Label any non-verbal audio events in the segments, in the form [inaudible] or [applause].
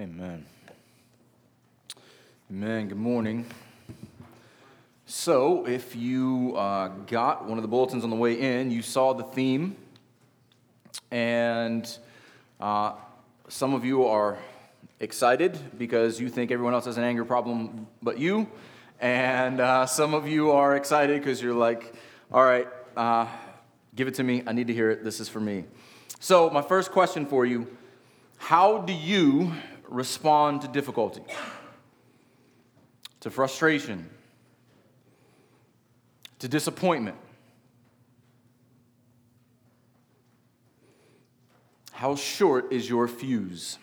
Amen. Amen. Good morning. So, if you uh, got one of the bulletins on the way in, you saw the theme, and uh, some of you are excited because you think everyone else has an anger problem but you, and uh, some of you are excited because you're like, all right, uh, give it to me. I need to hear it. This is for me. So, my first question for you how do you respond to difficulty, to frustration, to disappointment? How short is your fuse?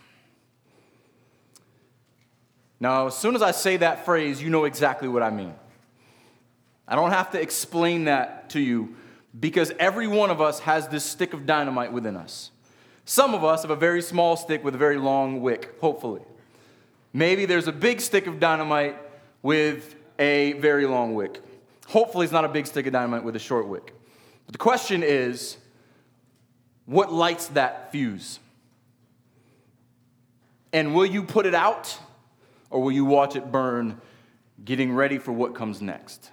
Now, as soon as I say that phrase, you know exactly what I mean. I don't have to explain that to you because every one of us has this stick of dynamite within us. Some of us have a very small stick with a very long wick, hopefully. Maybe there's a big stick of dynamite with a very long wick. Hopefully, it's not a big stick of dynamite with a short wick. But the question is what lights that fuse? And will you put it out or will you watch it burn, getting ready for what comes next?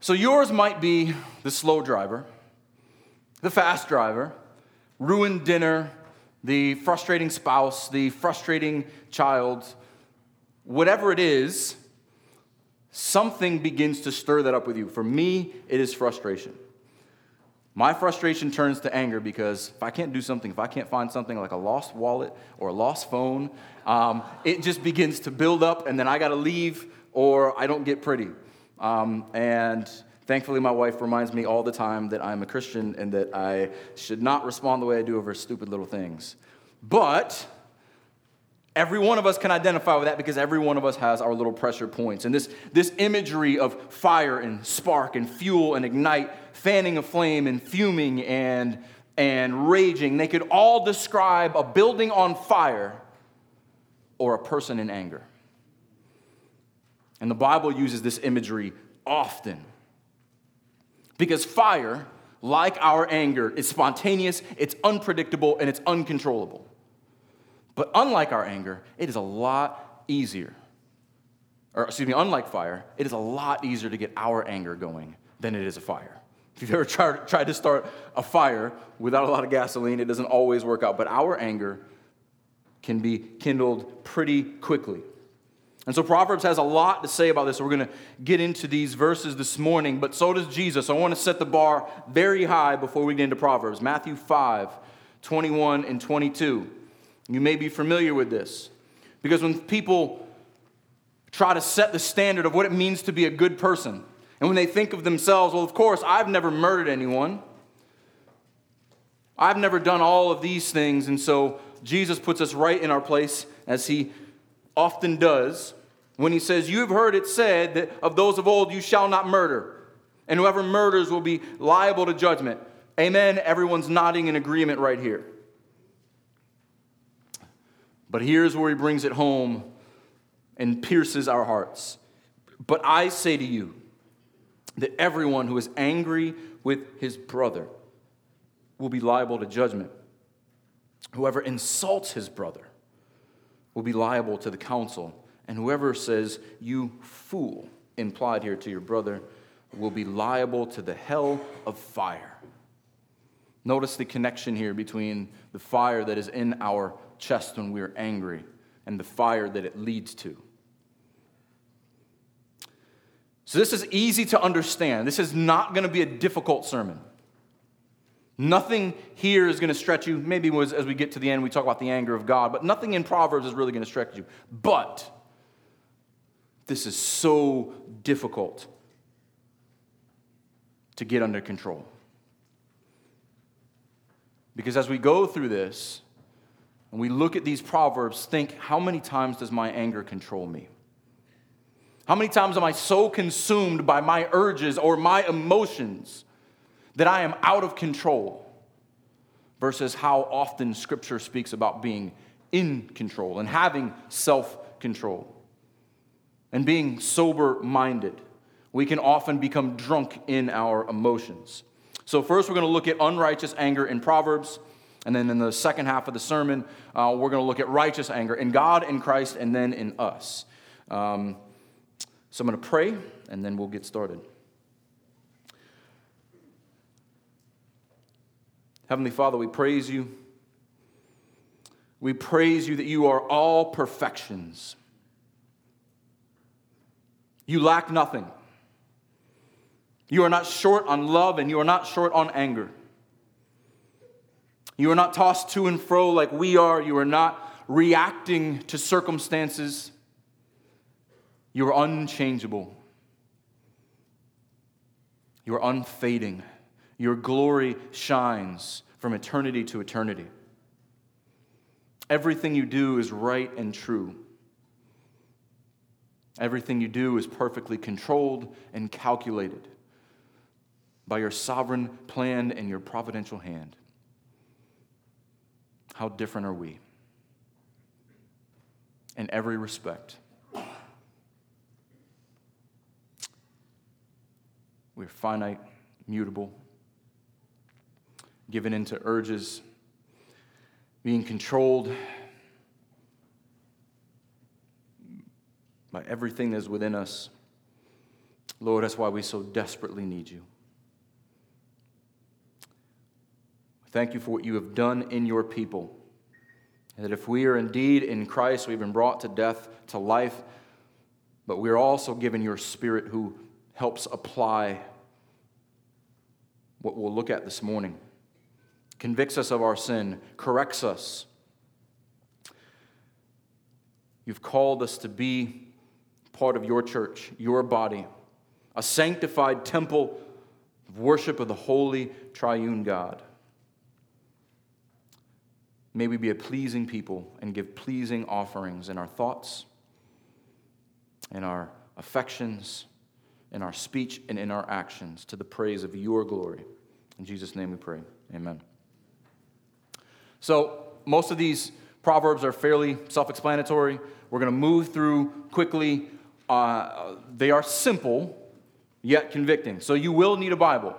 So, yours might be the slow driver the fast driver, ruined dinner, the frustrating spouse, the frustrating child, whatever it is, something begins to stir that up with you. For me, it is frustration. My frustration turns to anger because if I can't do something, if I can't find something like a lost wallet or a lost phone, um, it just begins to build up, and then I got to leave or I don't get pretty. Um, and Thankfully, my wife reminds me all the time that I'm a Christian and that I should not respond the way I do over stupid little things. But every one of us can identify with that because every one of us has our little pressure points. And this, this imagery of fire and spark and fuel and ignite, fanning a flame and fuming and, and raging, they could all describe a building on fire or a person in anger. And the Bible uses this imagery often. Because fire, like our anger, is spontaneous, it's unpredictable, and it's uncontrollable. But unlike our anger, it is a lot easier. Or, excuse me, unlike fire, it is a lot easier to get our anger going than it is a fire. If you've ever tried, tried to start a fire without a lot of gasoline, it doesn't always work out. But our anger can be kindled pretty quickly. And so Proverbs has a lot to say about this. So we're going to get into these verses this morning, but so does Jesus. I want to set the bar very high before we get into Proverbs. Matthew 5, 21 and 22. You may be familiar with this. Because when people try to set the standard of what it means to be a good person, and when they think of themselves, well, of course, I've never murdered anyone. I've never done all of these things. And so Jesus puts us right in our place as he often does when he says, You have heard it said that of those of old, you shall not murder, and whoever murders will be liable to judgment. Amen. Everyone's nodding in agreement right here. But here's where he brings it home and pierces our hearts. But I say to you that everyone who is angry with his brother will be liable to judgment. Whoever insults his brother will be liable to the council. And whoever says, You fool, implied here to your brother, will be liable to the hell of fire. Notice the connection here between the fire that is in our chest when we are angry and the fire that it leads to. So, this is easy to understand. This is not going to be a difficult sermon. Nothing here is going to stretch you. Maybe as we get to the end, we talk about the anger of God, but nothing in Proverbs is really going to stretch you. But this is so difficult to get under control. Because as we go through this and we look at these Proverbs, think how many times does my anger control me? How many times am I so consumed by my urges or my emotions? That I am out of control, versus how often Scripture speaks about being in control and having self control and being sober minded. We can often become drunk in our emotions. So, first, we're going to look at unrighteous anger in Proverbs. And then in the second half of the sermon, uh, we're going to look at righteous anger in God, in Christ, and then in us. Um, so I'm going to pray, and then we'll get started. Heavenly Father, we praise you. We praise you that you are all perfections. You lack nothing. You are not short on love, and you are not short on anger. You are not tossed to and fro like we are. You are not reacting to circumstances. You are unchangeable. You are unfading. Your glory shines from eternity to eternity. Everything you do is right and true. Everything you do is perfectly controlled and calculated by your sovereign plan and your providential hand. How different are we? In every respect. We're finite, mutable, given into urges, being controlled by everything that's within us. Lord, that's why we so desperately need you. Thank you for what you have done in your people. And that if we are indeed in Christ, we've been brought to death to life, but we are also given your Spirit who helps apply what we'll look at this morning, convicts us of our sin, corrects us. You've called us to be part of your church, your body, a sanctified temple of worship of the holy triune God. May we be a pleasing people and give pleasing offerings in our thoughts, in our affections, in our speech, and in our actions to the praise of your glory. In Jesus' name we pray. Amen. So, most of these proverbs are fairly self explanatory. We're going to move through quickly. Uh, they are simple, yet convicting. So, you will need a Bible.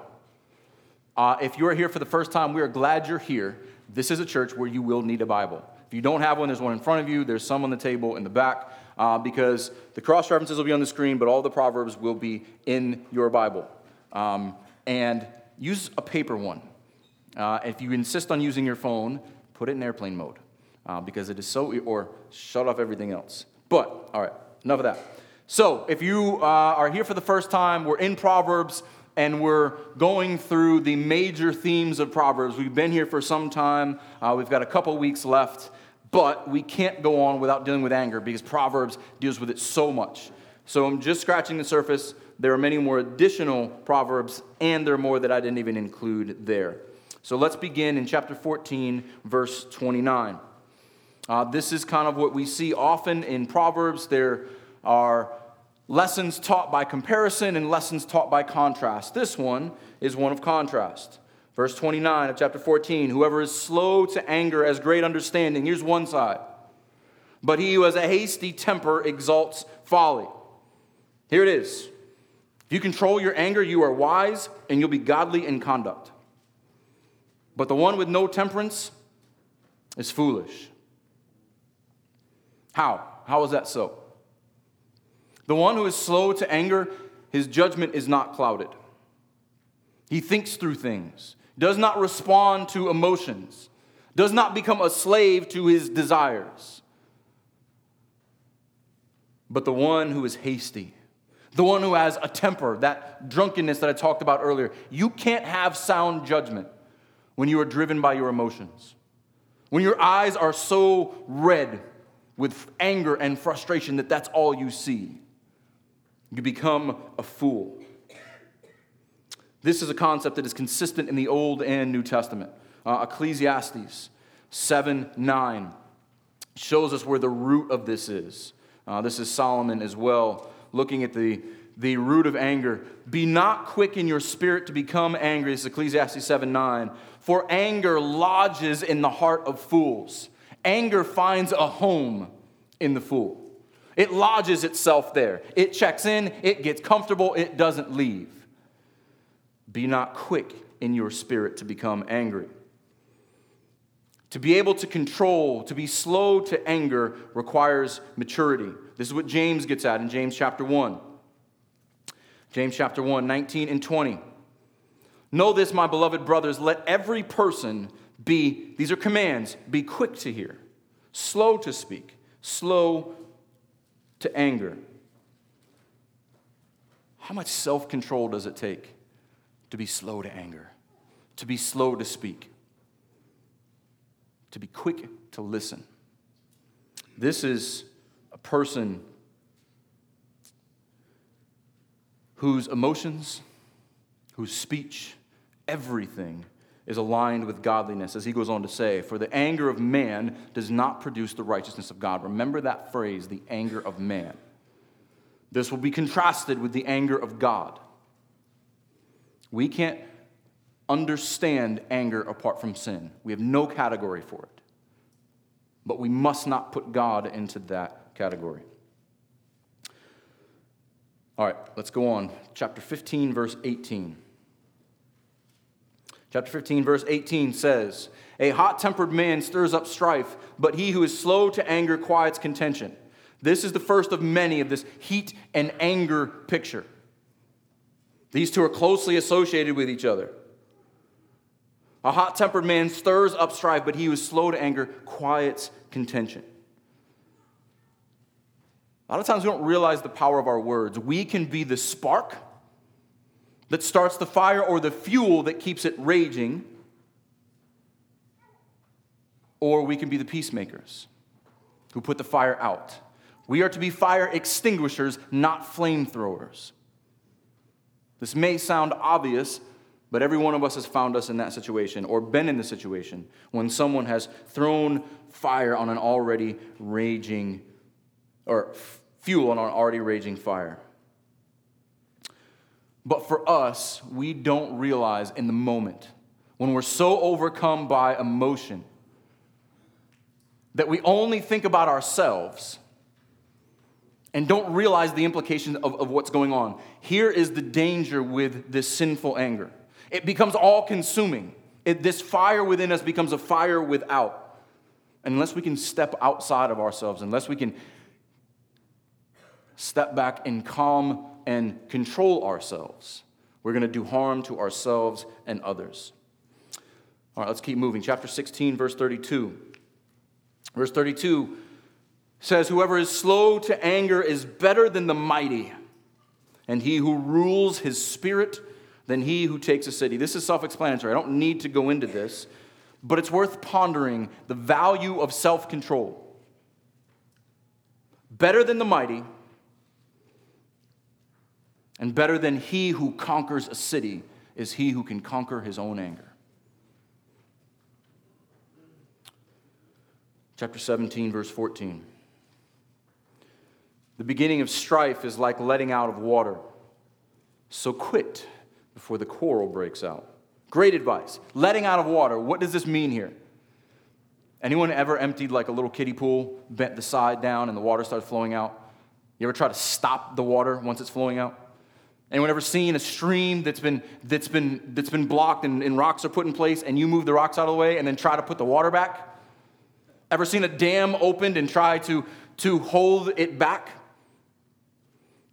Uh, if you're here for the first time, we are glad you're here. This is a church where you will need a Bible. If you don't have one, there's one in front of you, there's some on the table in the back, uh, because the cross references will be on the screen, but all the Proverbs will be in your Bible. Um, and use a paper one. Uh, if you insist on using your phone, put it in airplane mode, uh, because it is so, or shut off everything else. But, all right, enough of that. So, if you uh, are here for the first time, we're in Proverbs and we're going through the major themes of Proverbs. We've been here for some time, uh, we've got a couple weeks left, but we can't go on without dealing with anger because Proverbs deals with it so much. So I'm just scratching the surface. There are many more additional Proverbs, and there are more that I didn't even include there. So let's begin in chapter 14, verse 29. Uh, this is kind of what we see often in Proverbs. There are lessons taught by comparison and lessons taught by contrast. This one is one of contrast. Verse 29 of chapter 14 Whoever is slow to anger has great understanding. Here's one side. But he who has a hasty temper exalts folly. Here it is. If you control your anger, you are wise and you'll be godly in conduct. But the one with no temperance is foolish. How? How is that so? The one who is slow to anger, his judgment is not clouded. He thinks through things, does not respond to emotions, does not become a slave to his desires. But the one who is hasty, the one who has a temper, that drunkenness that I talked about earlier, you can't have sound judgment when you are driven by your emotions. When your eyes are so red with anger and frustration that that's all you see. You become a fool. This is a concept that is consistent in the Old and New Testament. Uh, Ecclesiastes 7 9 shows us where the root of this is. Uh, this is Solomon as well, looking at the, the root of anger. Be not quick in your spirit to become angry. This is Ecclesiastes 7 9. For anger lodges in the heart of fools. Anger finds a home in the fool. It lodges itself there. It checks in, it gets comfortable, it doesn't leave. Be not quick in your spirit to become angry. To be able to control, to be slow to anger, requires maturity. This is what James gets at in James chapter 1. James chapter 1, 19 and 20. Know this, my beloved brothers, let every person be, these are commands, be quick to hear, slow to speak, slow to anger. How much self control does it take to be slow to anger, to be slow to speak, to be quick to listen? This is a person whose emotions, whose speech, everything is aligned with godliness, as he goes on to say, For the anger of man does not produce the righteousness of God. Remember that phrase, the anger of man. This will be contrasted with the anger of God. We can't understand anger apart from sin, we have no category for it. But we must not put God into that category. All right, let's go on. Chapter 15, verse 18. Chapter 15, verse 18 says, A hot tempered man stirs up strife, but he who is slow to anger quiets contention. This is the first of many of this heat and anger picture. These two are closely associated with each other. A hot tempered man stirs up strife, but he who is slow to anger quiets contention. A lot of times we don't realize the power of our words. We can be the spark that starts the fire or the fuel that keeps it raging, or we can be the peacemakers who put the fire out. We are to be fire extinguishers, not flamethrowers. This may sound obvious, but every one of us has found us in that situation or been in the situation when someone has thrown fire on an already raging, or fuel on an already raging fire. But for us, we don't realize in the moment, when we're so overcome by emotion, that we only think about ourselves and don't realize the implications of, of what's going on. Here is the danger with this sinful anger it becomes all consuming. this fire within us becomes a fire without. Unless we can step outside of ourselves, unless we can step back and calm and control ourselves, we're going to do harm to ourselves and others. All right, let's keep moving. Chapter 16, verse 32. Verse 32 says, Whoever is slow to anger is better than the mighty, and he who rules his spirit than he who takes a city. This is self explanatory. I don't need to go into this, but it's worth pondering the value of self control. Better than the mighty, and better than he who conquers a city is he who can conquer his own anger. Chapter 17, verse 14. The beginning of strife is like letting out of water. So quit before the quarrel breaks out. Great advice. Letting out of water. What does this mean here? Anyone ever emptied like a little kiddie pool, bent the side down, and the water started flowing out? You ever try to stop the water once it's flowing out? Anyone ever seen a stream that's been, that's been, that's been blocked and, and rocks are put in place and you move the rocks out of the way and then try to put the water back? Ever seen a dam opened and try to, to hold it back?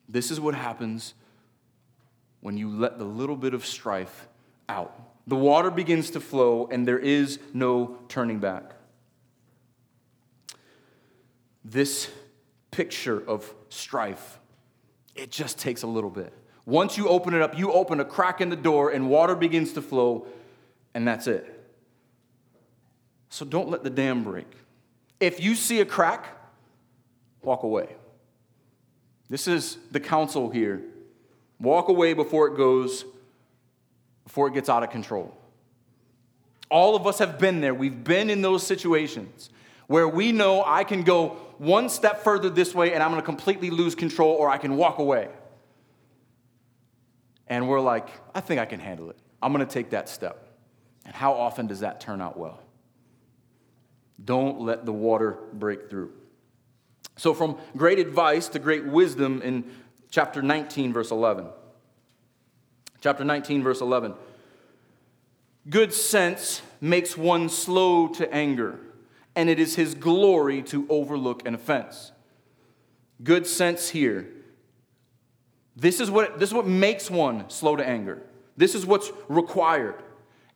This is what happens when you let the little bit of strife out. The water begins to flow and there is no turning back. This picture of strife, it just takes a little bit. Once you open it up, you open a crack in the door and water begins to flow, and that's it. So don't let the dam break. If you see a crack, walk away. This is the counsel here. Walk away before it goes, before it gets out of control. All of us have been there. We've been in those situations where we know I can go one step further this way and I'm going to completely lose control, or I can walk away and we're like, I think I can handle it. I'm going to take that step. And how often does that turn out well? Don't let the water break through. So, from great advice to great wisdom in chapter 19, verse 11. Chapter 19, verse 11. Good sense makes one slow to anger, and it is his glory to overlook an offense. Good sense here. This is what, this is what makes one slow to anger. This is what's required.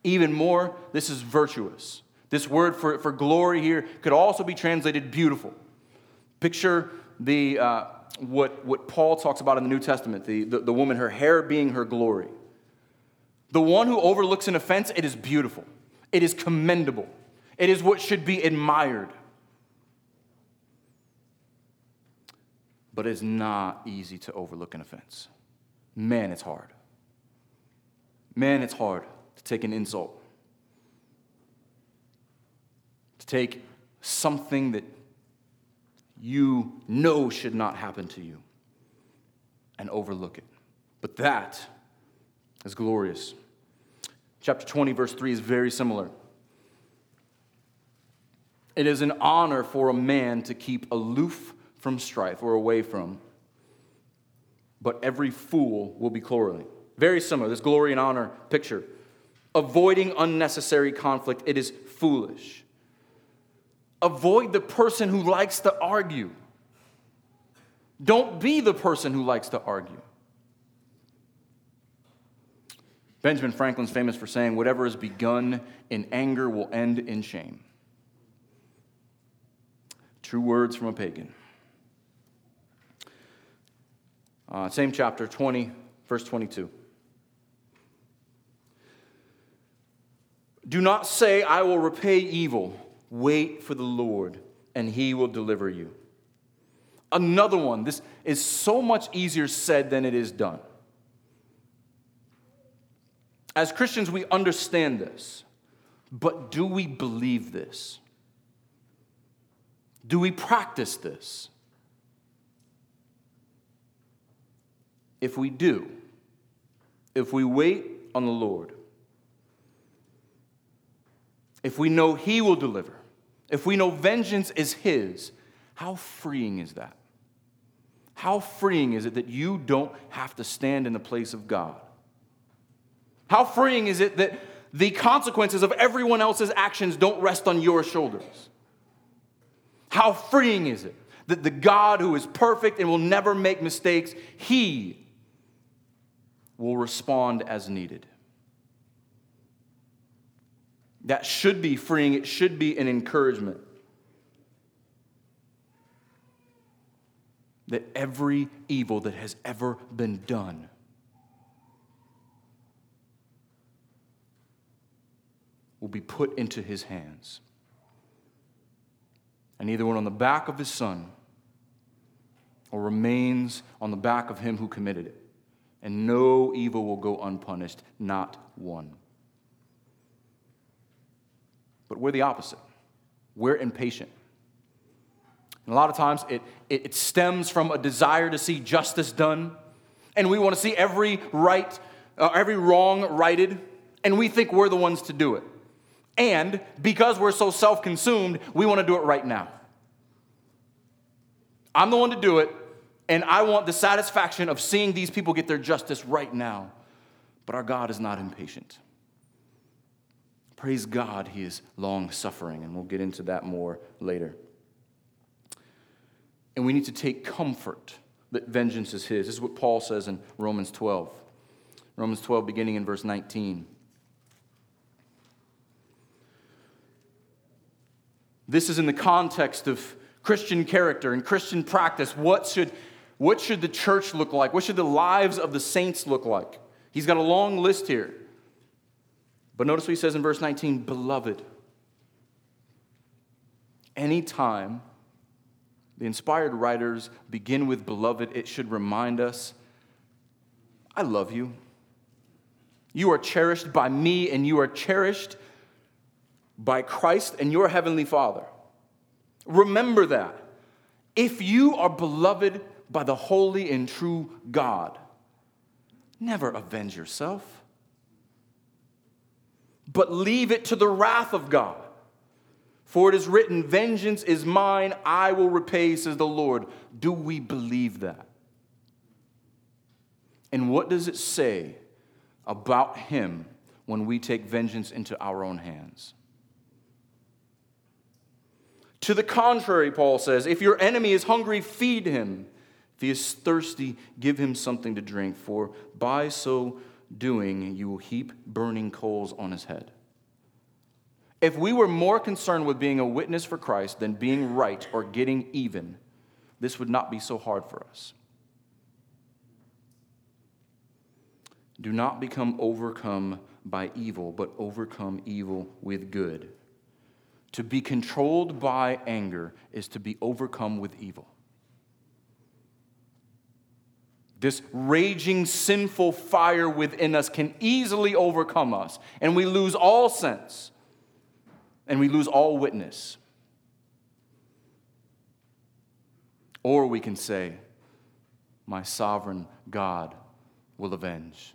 Even more, this is virtuous. This word for, for glory here could also be translated beautiful. Picture the, uh, what, what Paul talks about in the New Testament the, the, the woman, her hair being her glory. The one who overlooks an offense, it is beautiful, it is commendable, it is what should be admired. But it's not easy to overlook an offense. Man, it's hard. Man, it's hard to take an insult, to take something that you know should not happen to you and overlook it. But that is glorious. Chapter 20, verse 3 is very similar. It is an honor for a man to keep aloof from strife or away from, but every fool will be quarreling. Very similar, this glory and honor picture. Avoiding unnecessary conflict, it is foolish. Avoid the person who likes to argue. Don't be the person who likes to argue. Benjamin Franklin's famous for saying, Whatever is begun in anger will end in shame. True words from a pagan. Uh, same chapter, 20, verse 22. Do not say, I will repay evil. Wait for the Lord, and he will deliver you. Another one, this is so much easier said than it is done. As Christians, we understand this, but do we believe this? Do we practice this? If we do, if we wait on the Lord, if we know He will deliver, if we know vengeance is His, how freeing is that? How freeing is it that you don't have to stand in the place of God? How freeing is it that the consequences of everyone else's actions don't rest on your shoulders? How freeing is it that the God who is perfect and will never make mistakes, he will respond as needed? That should be freeing, it should be an encouragement. That every evil that has ever been done will be put into his hands. And either went on the back of his son or remains on the back of him who committed it. And no evil will go unpunished, not one. But we're the opposite. We're impatient. And a lot of times it, it, it stems from a desire to see justice done, and we want to see every right, uh, every wrong righted, and we think we're the ones to do it. And because we're so self consumed, we want to do it right now. I'm the one to do it, and I want the satisfaction of seeing these people get their justice right now. But our God is not impatient. Praise God, He is long suffering, and we'll get into that more later. And we need to take comfort that vengeance is His. This is what Paul says in Romans 12. Romans 12, beginning in verse 19. This is in the context of Christian character and Christian practice. What should, what should the church look like? What should the lives of the saints look like? He's got a long list here. But notice what he says in verse 19 Beloved, anytime the inspired writers begin with beloved, it should remind us I love you. You are cherished by me, and you are cherished by Christ and your heavenly Father. Remember that. If you are beloved by the holy and true God, never avenge yourself, but leave it to the wrath of God. For it is written, Vengeance is mine, I will repay, says the Lord. Do we believe that? And what does it say about him when we take vengeance into our own hands. To the contrary, Paul says, if your enemy is hungry, feed him. He is thirsty, give him something to drink, for by so doing, you will heap burning coals on his head. If we were more concerned with being a witness for Christ than being right or getting even, this would not be so hard for us. Do not become overcome by evil, but overcome evil with good. To be controlled by anger is to be overcome with evil. This raging, sinful fire within us can easily overcome us, and we lose all sense and we lose all witness. Or we can say, My sovereign God will avenge.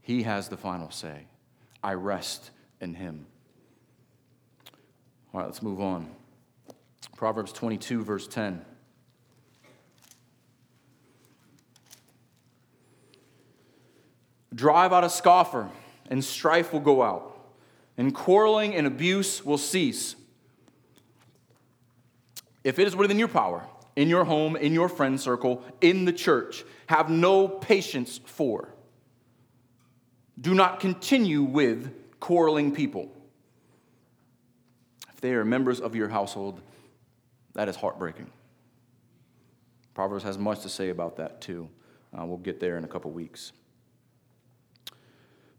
He has the final say. I rest in Him. All right, let's move on. Proverbs 22, verse 10. Drive out a scoffer, and strife will go out, and quarreling and abuse will cease. If it is within your power, in your home, in your friend circle, in the church, have no patience for. Do not continue with quarreling people. If they are members of your household, that is heartbreaking. Proverbs has much to say about that too. Uh, we'll get there in a couple weeks.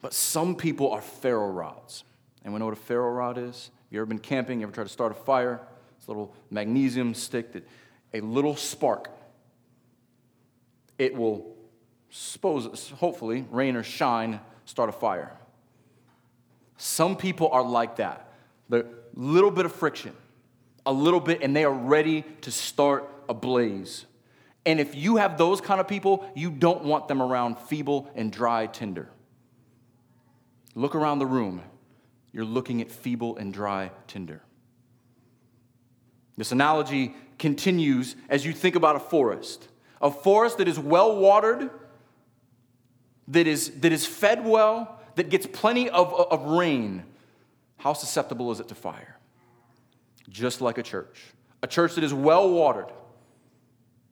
But some people are ferro rods. And we know what a ferro rod is? You ever been camping? You ever tried to start a fire? It's a little magnesium stick that a little spark. It will suppose, hopefully, rain or shine, start a fire. Some people are like that. The little bit of friction, a little bit, and they are ready to start a blaze. And if you have those kind of people, you don't want them around feeble and dry tinder. Look around the room. You're looking at feeble and dry tinder. This analogy continues as you think about a forest. A forest that is well watered, that is, that is fed well, that gets plenty of, of rain. How susceptible is it to fire? Just like a church. A church that is well watered,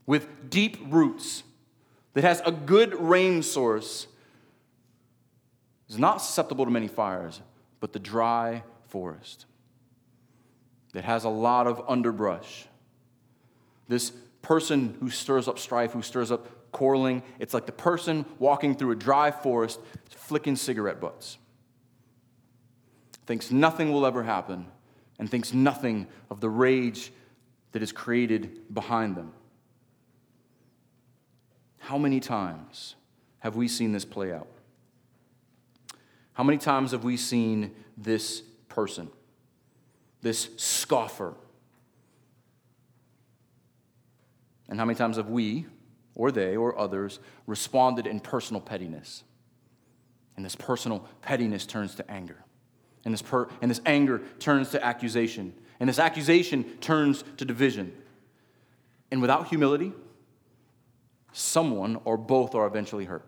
with deep roots, that has a good rain source, is not susceptible to many fires, but the dry forest that has a lot of underbrush. This person who stirs up strife, who stirs up quarreling, it's like the person walking through a dry forest flicking cigarette butts. Thinks nothing will ever happen and thinks nothing of the rage that is created behind them. How many times have we seen this play out? How many times have we seen this person, this scoffer? And how many times have we, or they, or others, responded in personal pettiness? And this personal pettiness turns to anger. And this, per- and this anger turns to accusation. And this accusation turns to division. And without humility, someone or both are eventually hurt.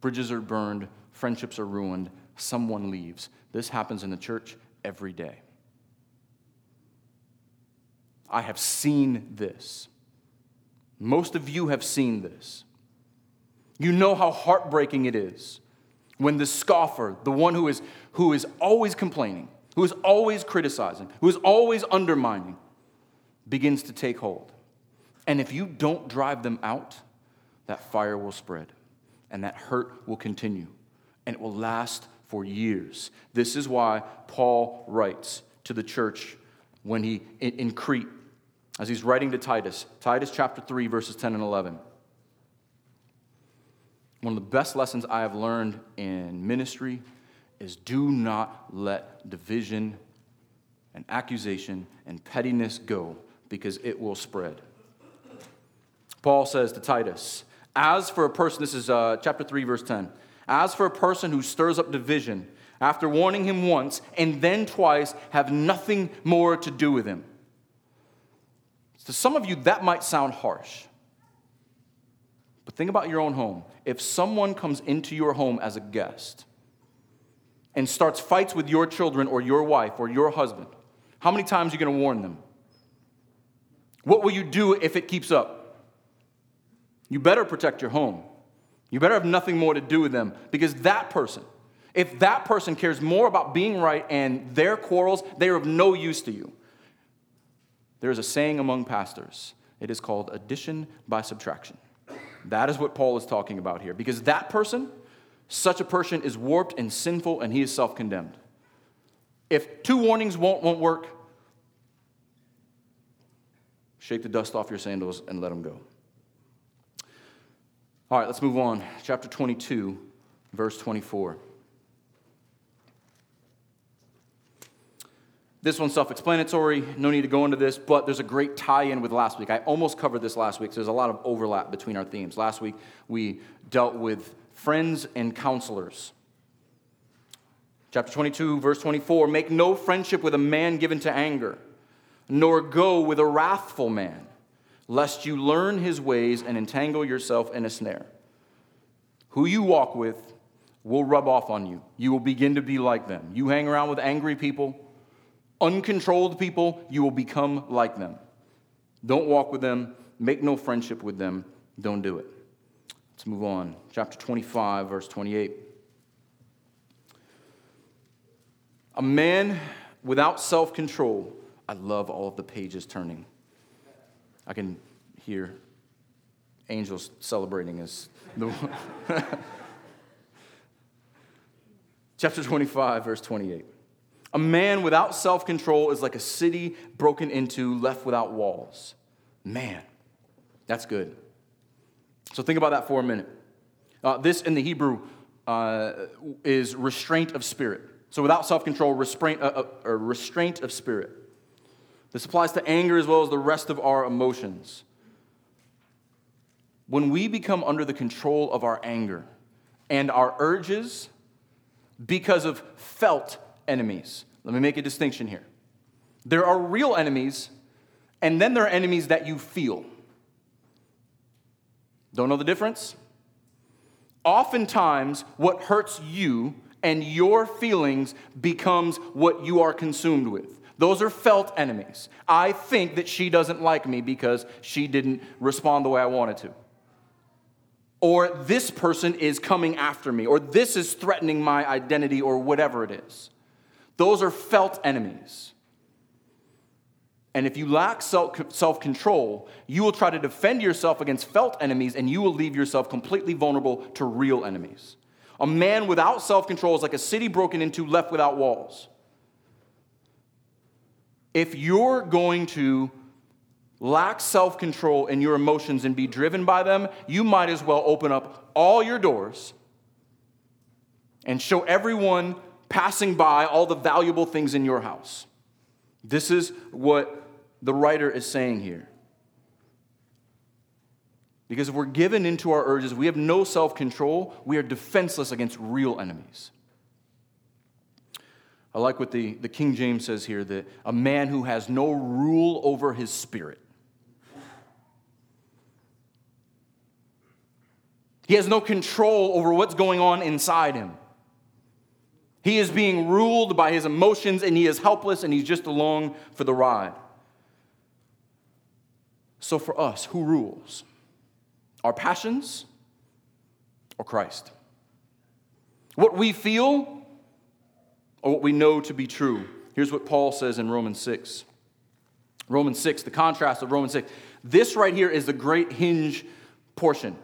Bridges are burned, friendships are ruined, someone leaves. This happens in the church every day. I have seen this. Most of you have seen this. You know how heartbreaking it is when the scoffer, the one who is, who is always complaining, who is always criticizing, who is always undermining, begins to take hold. And if you don't drive them out, that fire will spread and that hurt will continue and it will last for years. This is why Paul writes to the church when he in, Crete as he's writing to Titus, Titus chapter 3 verses 10 and 11. One of the best lessons I have learned in ministry is do not let division and accusation and pettiness go because it will spread. Paul says to Titus, as for a person, this is uh, chapter 3, verse 10. As for a person who stirs up division, after warning him once and then twice, have nothing more to do with him. To some of you, that might sound harsh. But think about your own home. If someone comes into your home as a guest and starts fights with your children or your wife or your husband, how many times are you going to warn them? What will you do if it keeps up? You better protect your home. You better have nothing more to do with them because that person, if that person cares more about being right and their quarrels, they are of no use to you. There's a saying among pastors. It is called addition by subtraction. That is what Paul is talking about here because that person, such a person is warped and sinful and he is self condemned. If two warnings won't, won't work, shake the dust off your sandals and let them go. All right, let's move on. Chapter 22, verse 24. This one's self explanatory, no need to go into this, but there's a great tie in with last week. I almost covered this last week, so there's a lot of overlap between our themes. Last week, we dealt with friends and counselors. Chapter 22, verse 24 Make no friendship with a man given to anger, nor go with a wrathful man, lest you learn his ways and entangle yourself in a snare. Who you walk with will rub off on you. You will begin to be like them. You hang around with angry people uncontrolled people, you will become like them. Don't walk with them, make no friendship with them, don't do it. Let's move on. Chapter 25, verse 28. A man without self control, I love all of the pages turning. I can hear angels celebrating as the. [laughs] Chapter 25, verse 28. A man without self control is like a city broken into, left without walls. Man, that's good. So think about that for a minute. Uh, this in the Hebrew uh, is restraint of spirit. So without self control, restraint, uh, uh restraint of spirit. This applies to anger as well as the rest of our emotions. When we become under the control of our anger and our urges because of felt enemies. Let me make a distinction here. There are real enemies, and then there are enemies that you feel. Don't know the difference? Oftentimes, what hurts you and your feelings becomes what you are consumed with. Those are felt enemies. I think that she doesn't like me because she didn't respond the way I wanted to. Or this person is coming after me, or this is threatening my identity, or whatever it is. Those are felt enemies. And if you lack self control, you will try to defend yourself against felt enemies and you will leave yourself completely vulnerable to real enemies. A man without self control is like a city broken into, left without walls. If you're going to lack self control in your emotions and be driven by them, you might as well open up all your doors and show everyone passing by all the valuable things in your house. This is what the writer is saying here. Because if we're given into our urges, we have no self control, we are defenseless against real enemies. I like what the, the King James says here that a man who has no rule over his spirit. He has no control over what's going on inside him. He is being ruled by his emotions and he is helpless and he's just along for the ride. So, for us, who rules? Our passions or Christ? What we feel or what we know to be true? Here's what Paul says in Romans 6. Romans 6, the contrast of Romans 6. This right here is the great hinge portion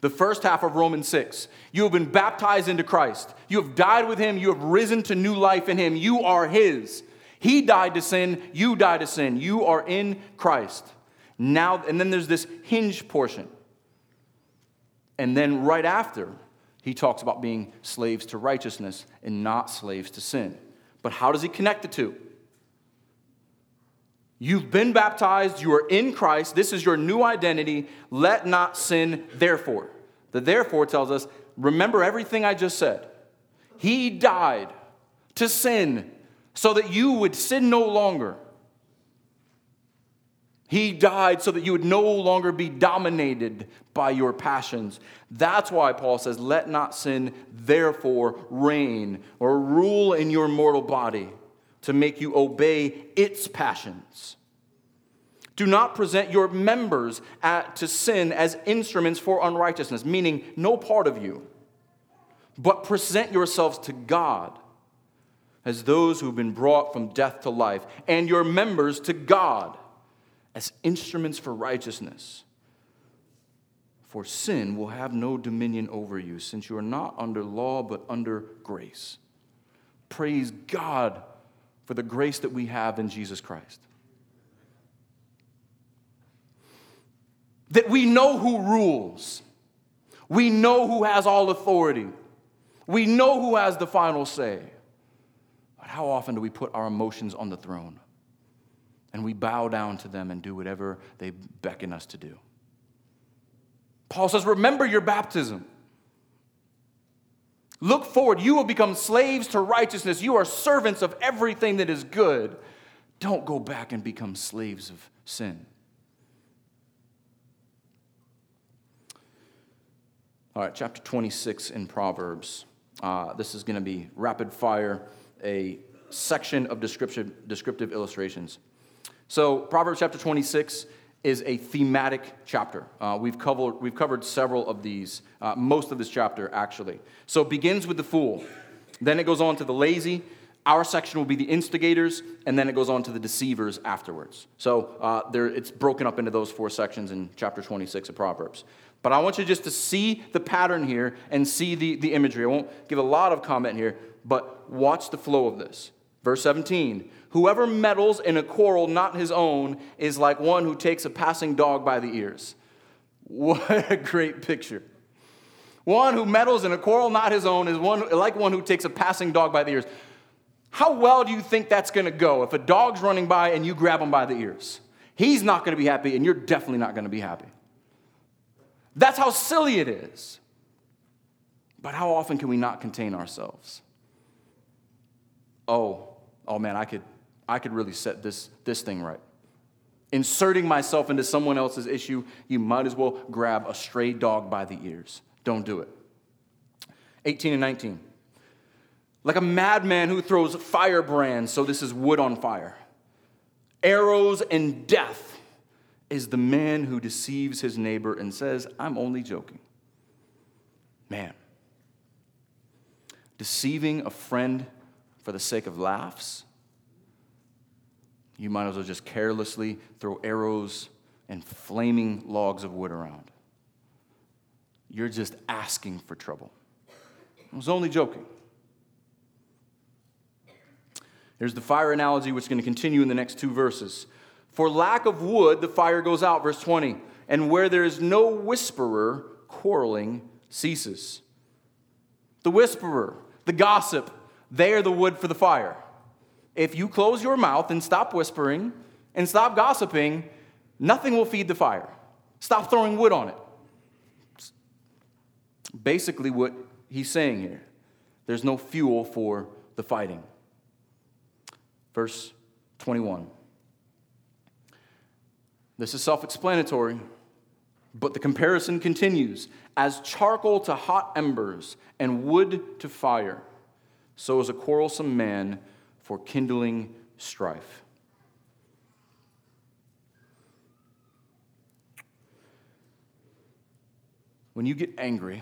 the first half of Romans 6. You have been baptized into Christ. You have died with him. You have risen to new life in him. You are his. He died to sin. You died to sin. You are in Christ. Now, and then there's this hinge portion. And then right after, he talks about being slaves to righteousness and not slaves to sin. But how does he connect the two? You've been baptized, you are in Christ, this is your new identity. Let not sin, therefore. The therefore tells us remember everything I just said. He died to sin so that you would sin no longer. He died so that you would no longer be dominated by your passions. That's why Paul says, Let not sin therefore reign or rule in your mortal body to make you obey its passions. Do not present your members at, to sin as instruments for unrighteousness, meaning no part of you, but present yourselves to God as those who've been brought from death to life, and your members to God as instruments for righteousness. For sin will have no dominion over you, since you are not under law, but under grace. Praise God for the grace that we have in Jesus Christ. That we know who rules, we know who has all authority, we know who has the final say. But how often do we put our emotions on the throne? And we bow down to them and do whatever they beckon us to do. Paul says, Remember your baptism. Look forward. You will become slaves to righteousness. You are servants of everything that is good. Don't go back and become slaves of sin. All right, chapter 26 in Proverbs. Uh, this is going to be rapid fire, a section of descriptive, descriptive illustrations. So, Proverbs chapter 26 is a thematic chapter. Uh, we've, covered, we've covered several of these, uh, most of this chapter, actually. So, it begins with the fool, then it goes on to the lazy. Our section will be the instigators, and then it goes on to the deceivers afterwards. So, uh, there, it's broken up into those four sections in chapter 26 of Proverbs. But I want you just to see the pattern here and see the, the imagery. I won't give a lot of comment here, but watch the flow of this. Verse 17 Whoever meddles in a quarrel not his own is like one who takes a passing dog by the ears. [laughs] What a great picture. One who meddles in a quarrel not his own is one, like one who takes a passing dog by the ears. How well do you think that's going to go if a dog's running by and you grab him by the ears? He's not going to be happy, and you're definitely not going to be happy. That's how silly it is. But how often can we not contain ourselves? Oh, oh man, I could, I could really set this, this thing right. Inserting myself into someone else's issue, you might as well grab a stray dog by the ears. Don't do it. 18 and 19. Like a madman who throws firebrands, so this is wood on fire. Arrows and death is the man who deceives his neighbor and says, I'm only joking. Man, deceiving a friend for the sake of laughs, you might as well just carelessly throw arrows and flaming logs of wood around. You're just asking for trouble. I was only joking. Here's the fire analogy, which is going to continue in the next two verses. For lack of wood, the fire goes out, verse 20. And where there is no whisperer, quarreling ceases. The whisperer, the gossip, they are the wood for the fire. If you close your mouth and stop whispering and stop gossiping, nothing will feed the fire. Stop throwing wood on it. Basically, what he's saying here there's no fuel for the fighting. Verse 21. This is self explanatory, but the comparison continues. As charcoal to hot embers and wood to fire, so is a quarrelsome man for kindling strife. When you get angry,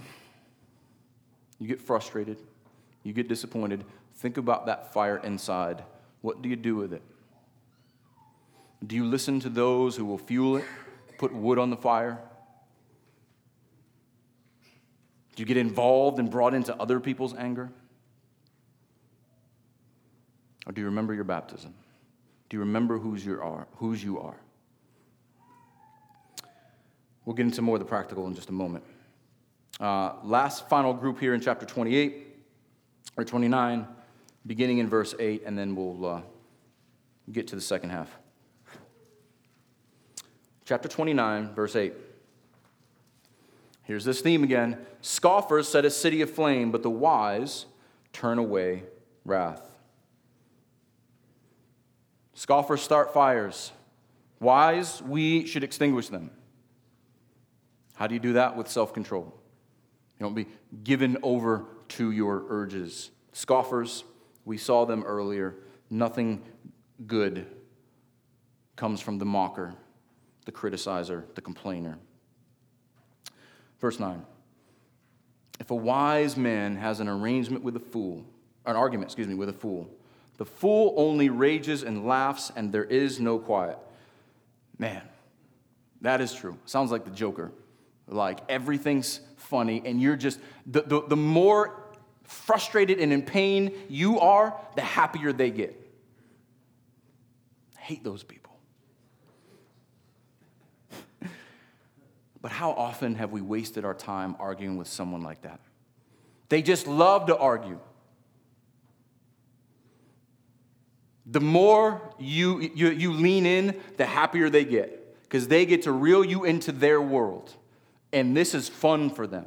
you get frustrated, you get disappointed, think about that fire inside. What do you do with it? Do you listen to those who will fuel it, put wood on the fire? Do you get involved and brought into other people's anger? Or do you remember your baptism? Do you remember whose you are? Whose you are? We'll get into more of the practical in just a moment. Uh, last final group here in chapter 28 or 29, beginning in verse 8, and then we'll uh, get to the second half. Chapter 29, verse 8. Here's this theme again. Scoffers set a city aflame, but the wise turn away wrath. Scoffers start fires, Wise, we should extinguish them. How do you do that? With self control. You don't be given over to your urges. Scoffers, we saw them earlier. Nothing good comes from the mocker, the criticizer, the complainer. Verse 9. If a wise man has an arrangement with a fool, an argument, excuse me, with a fool, the fool only rages and laughs, and there is no quiet. Man, that is true. Sounds like the Joker. Like everything's funny, and you're just, the, the, the more frustrated and in pain you are, the happier they get. I hate those people. [laughs] but how often have we wasted our time arguing with someone like that? They just love to argue. The more you, you, you lean in, the happier they get because they get to reel you into their world. And this is fun for them.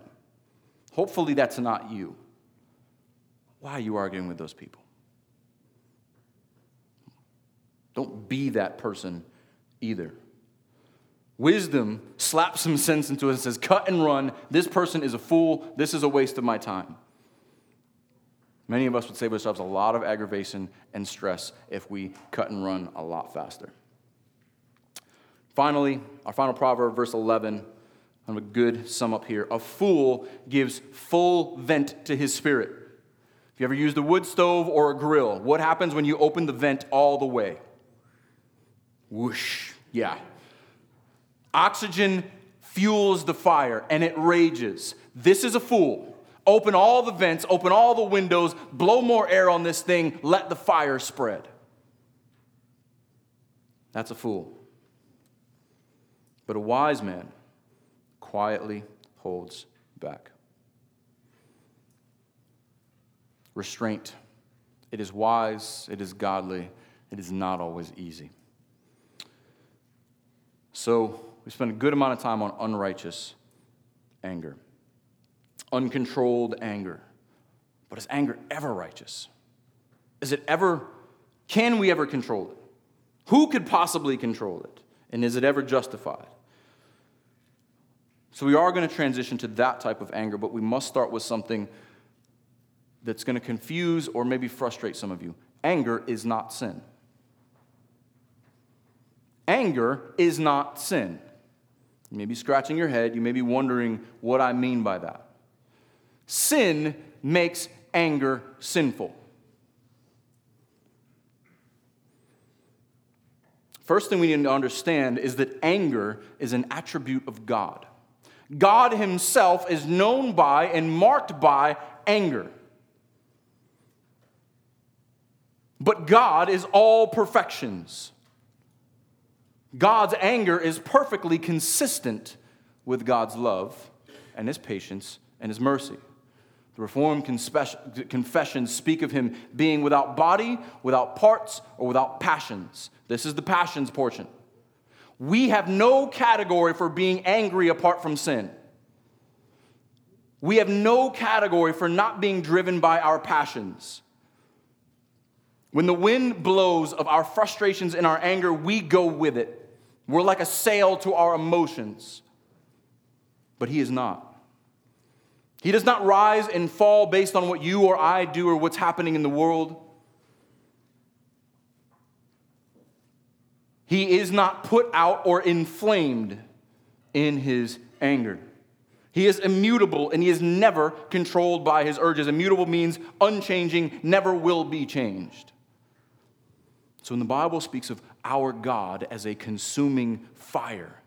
Hopefully, that's not you. Why are you arguing with those people? Don't be that person either. Wisdom slaps some sense into it and says, Cut and run. This person is a fool. This is a waste of my time. Many of us would save ourselves a lot of aggravation and stress if we cut and run a lot faster. Finally, our final proverb, verse 11, I'm a good sum up here. A fool gives full vent to his spirit. If you ever used a wood stove or a grill, what happens when you open the vent all the way? Whoosh, yeah. Oxygen fuels the fire and it rages. This is a fool. Open all the vents, open all the windows, blow more air on this thing, let the fire spread. That's a fool. But a wise man quietly holds back. Restraint. It is wise, it is godly, it is not always easy. So, we spend a good amount of time on unrighteous anger uncontrolled anger. But is anger ever righteous? Is it ever, can we ever control it? Who could possibly control it? And is it ever justified? So we are going to transition to that type of anger, but we must start with something that's going to confuse or maybe frustrate some of you. Anger is not sin. Anger is not sin. You may be scratching your head. You may be wondering what I mean by that. Sin makes anger sinful. First thing we need to understand is that anger is an attribute of God. God Himself is known by and marked by anger. But God is all perfections. God's anger is perfectly consistent with God's love and His patience and His mercy. The Reformed confessions speak of him being without body, without parts, or without passions. This is the passions portion. We have no category for being angry apart from sin. We have no category for not being driven by our passions. When the wind blows of our frustrations and our anger, we go with it. We're like a sail to our emotions. But He is not. He does not rise and fall based on what you or I do or what's happening in the world. He is not put out or inflamed in his anger. He is immutable and he is never controlled by his urges. Immutable means unchanging, never will be changed. So when the Bible speaks of our God as a consuming fire,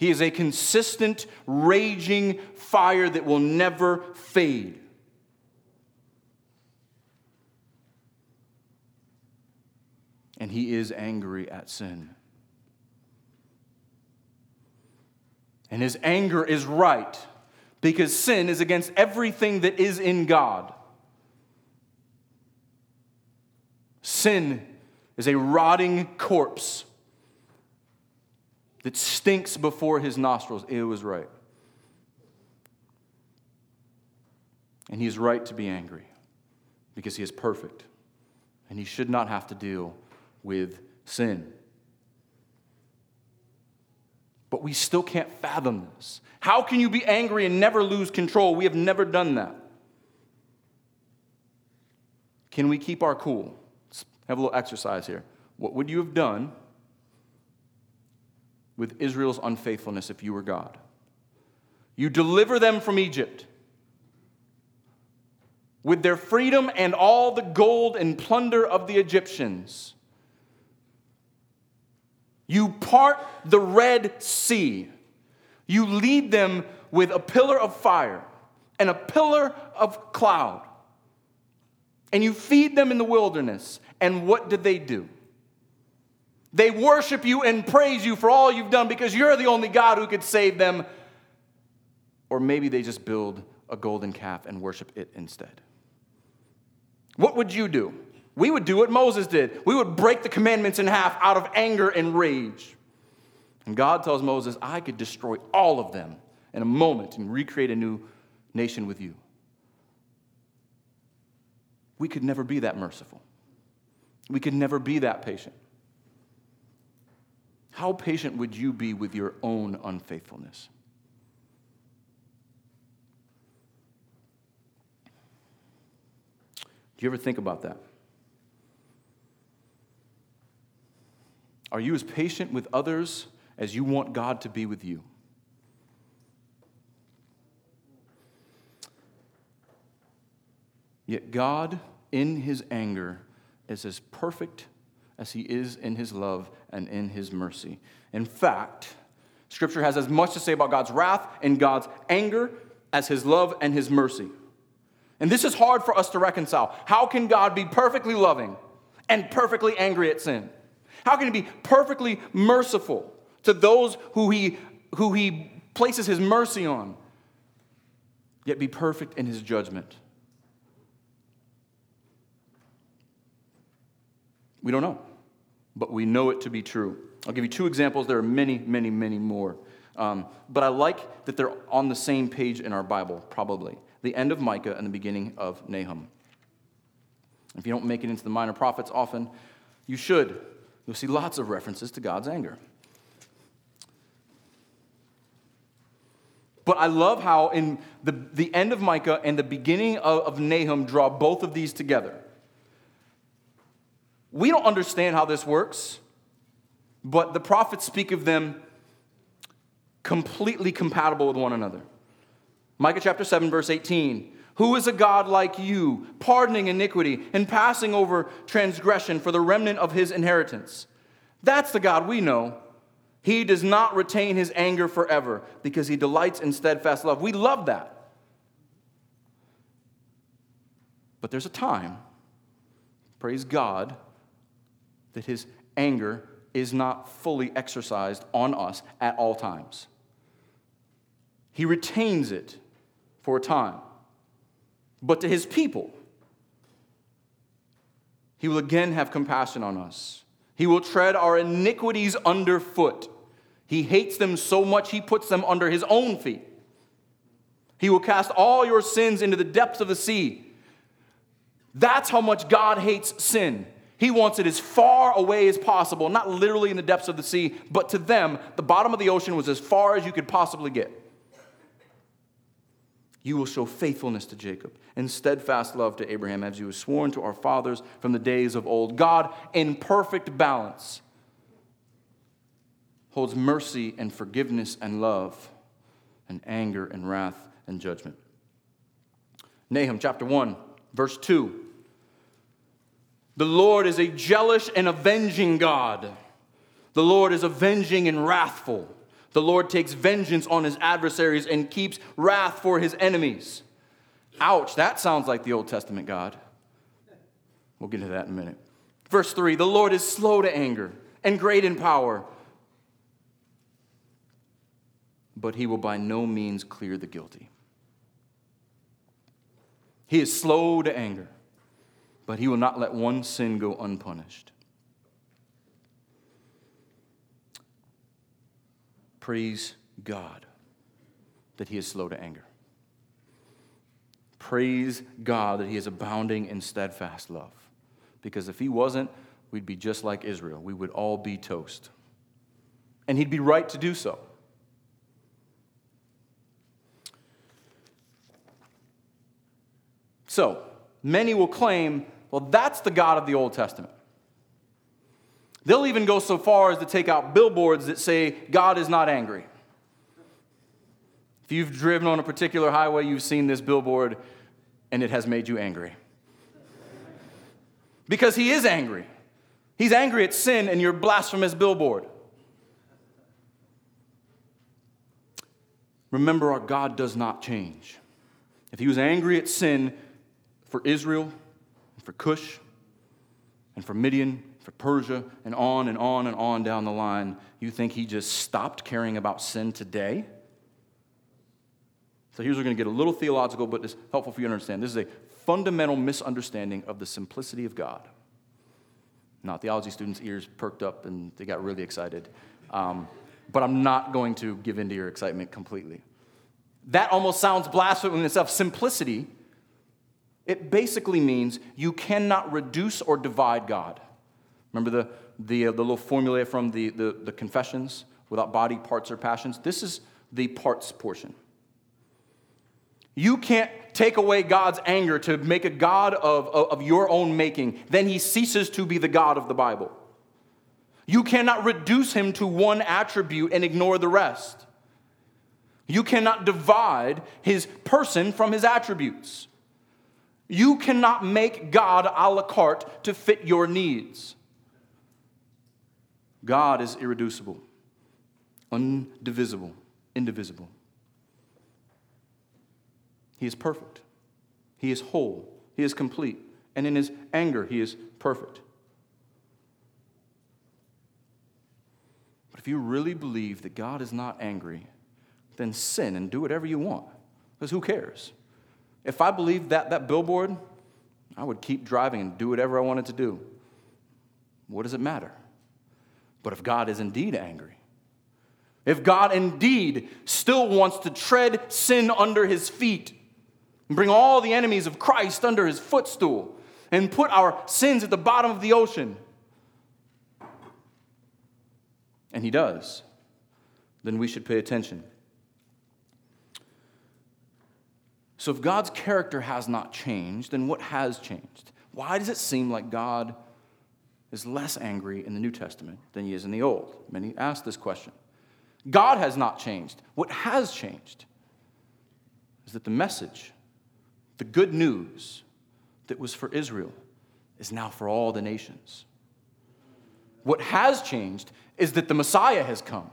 he is a consistent, raging fire that will never fade. And he is angry at sin. And his anger is right because sin is against everything that is in God. Sin is a rotting corpse that stinks before his nostrils. It was right. And he is right to be angry because he is perfect and he should not have to deal with sin. But we still can't fathom this. How can you be angry and never lose control? We have never done that. Can we keep our cool? Let's have a little exercise here. What would you have done with Israel's unfaithfulness if you were God? You deliver them from Egypt with their freedom and all the gold and plunder of the Egyptians. You part the Red Sea. You lead them with a pillar of fire and a pillar of cloud. And you feed them in the wilderness. And what did they do? They worship you and praise you for all you've done because you're the only God who could save them. Or maybe they just build a golden calf and worship it instead. What would you do? We would do what Moses did. We would break the commandments in half out of anger and rage. And God tells Moses, I could destroy all of them in a moment and recreate a new nation with you. We could never be that merciful. We could never be that patient. How patient would you be with your own unfaithfulness? Do you ever think about that? Are you as patient with others as you want God to be with you? Yet God, in his anger, is as perfect as he is in his love and in his mercy. In fact, Scripture has as much to say about God's wrath and God's anger as his love and his mercy. And this is hard for us to reconcile. How can God be perfectly loving and perfectly angry at sin? How can he be perfectly merciful to those who he, who he places his mercy on, yet be perfect in his judgment? We don't know, but we know it to be true. I'll give you two examples. There are many, many, many more. Um, but I like that they're on the same page in our Bible, probably. The end of Micah and the beginning of Nahum. If you don't make it into the minor prophets often, you should. You'll see lots of references to God's anger. But I love how in the, the end of Micah and the beginning of, of Nahum draw both of these together. We don't understand how this works, but the prophets speak of them completely compatible with one another. Micah chapter 7, verse 18. Who is a God like you, pardoning iniquity and passing over transgression for the remnant of his inheritance? That's the God we know. He does not retain his anger forever because he delights in steadfast love. We love that. But there's a time, praise God, that his anger is not fully exercised on us at all times. He retains it for a time. But to his people, he will again have compassion on us. He will tread our iniquities underfoot. He hates them so much, he puts them under his own feet. He will cast all your sins into the depths of the sea. That's how much God hates sin. He wants it as far away as possible, not literally in the depths of the sea, but to them, the bottom of the ocean was as far as you could possibly get. You will show faithfulness to Jacob and steadfast love to Abraham, as you have sworn to our fathers from the days of old. God, in perfect balance, holds mercy and forgiveness and love and anger and wrath and judgment. Nahum chapter 1, verse 2. The Lord is a jealous and avenging God. The Lord is avenging and wrathful. The Lord takes vengeance on his adversaries and keeps wrath for his enemies. Ouch, that sounds like the Old Testament God. We'll get to that in a minute. Verse 3 The Lord is slow to anger and great in power, but he will by no means clear the guilty. He is slow to anger, but he will not let one sin go unpunished. Praise God that he is slow to anger. Praise God that he is abounding in steadfast love. Because if he wasn't, we'd be just like Israel. We would all be toast. And he'd be right to do so. So, many will claim well, that's the God of the Old Testament. They'll even go so far as to take out billboards that say, God is not angry. If you've driven on a particular highway, you've seen this billboard and it has made you angry. Because he is angry. He's angry at sin and your blasphemous billboard. Remember, our God does not change. If he was angry at sin for Israel, for Cush, and for Midian, for Persia, and on and on and on down the line, you think he just stopped caring about sin today? So here's we're going to get a little theological, but it's helpful for you to understand. This is a fundamental misunderstanding of the simplicity of God. Now, theology students' ears perked up and they got really excited. Um, but I'm not going to give in to your excitement completely. That almost sounds blasphemous in itself. Simplicity, it basically means you cannot reduce or divide God. Remember the, the, uh, the little formula from the, the, the confessions without body, parts, or passions? This is the parts portion. You can't take away God's anger to make a God of, of, of, your own making. Then he ceases to be the God of the Bible. You cannot reduce him to one attribute and ignore the rest. You cannot divide his person from his attributes. You cannot make God a la carte to fit your needs. God is irreducible, undivisible, indivisible. He is perfect. He is whole. He is complete. And in his anger, he is perfect. But if you really believe that God is not angry, then sin and do whatever you want. Because who cares? If I believed that, that billboard, I would keep driving and do whatever I wanted to do. What does it matter? But if God is indeed angry, if God indeed still wants to tread sin under his feet, and bring all the enemies of Christ under his footstool and put our sins at the bottom of the ocean. And he does. Then we should pay attention. So, if God's character has not changed, then what has changed? Why does it seem like God is less angry in the New Testament than he is in the Old? Many ask this question. God has not changed. What has changed is that the message the good news that was for Israel is now for all the nations. What has changed is that the Messiah has come.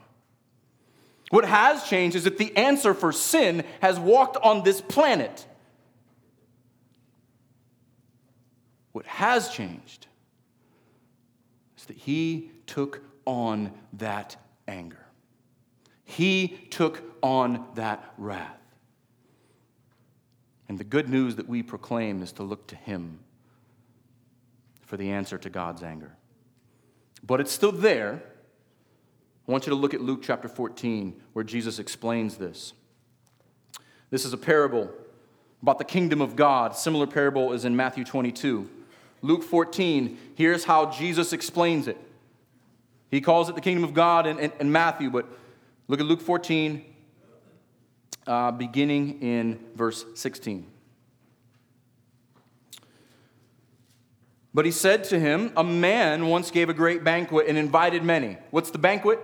What has changed is that the answer for sin has walked on this planet. What has changed is that he took on that anger. He took on that wrath. And the good news that we proclaim is to look to Him for the answer to God's anger. But it's still there. I want you to look at Luke chapter 14, where Jesus explains this. This is a parable about the kingdom of God. Similar parable is in Matthew 22. Luke 14, here's how Jesus explains it. He calls it the kingdom of God in, in, in Matthew, but look at Luke 14, uh, beginning in verse 16. But he said to him, A man once gave a great banquet and invited many. What's the banquet?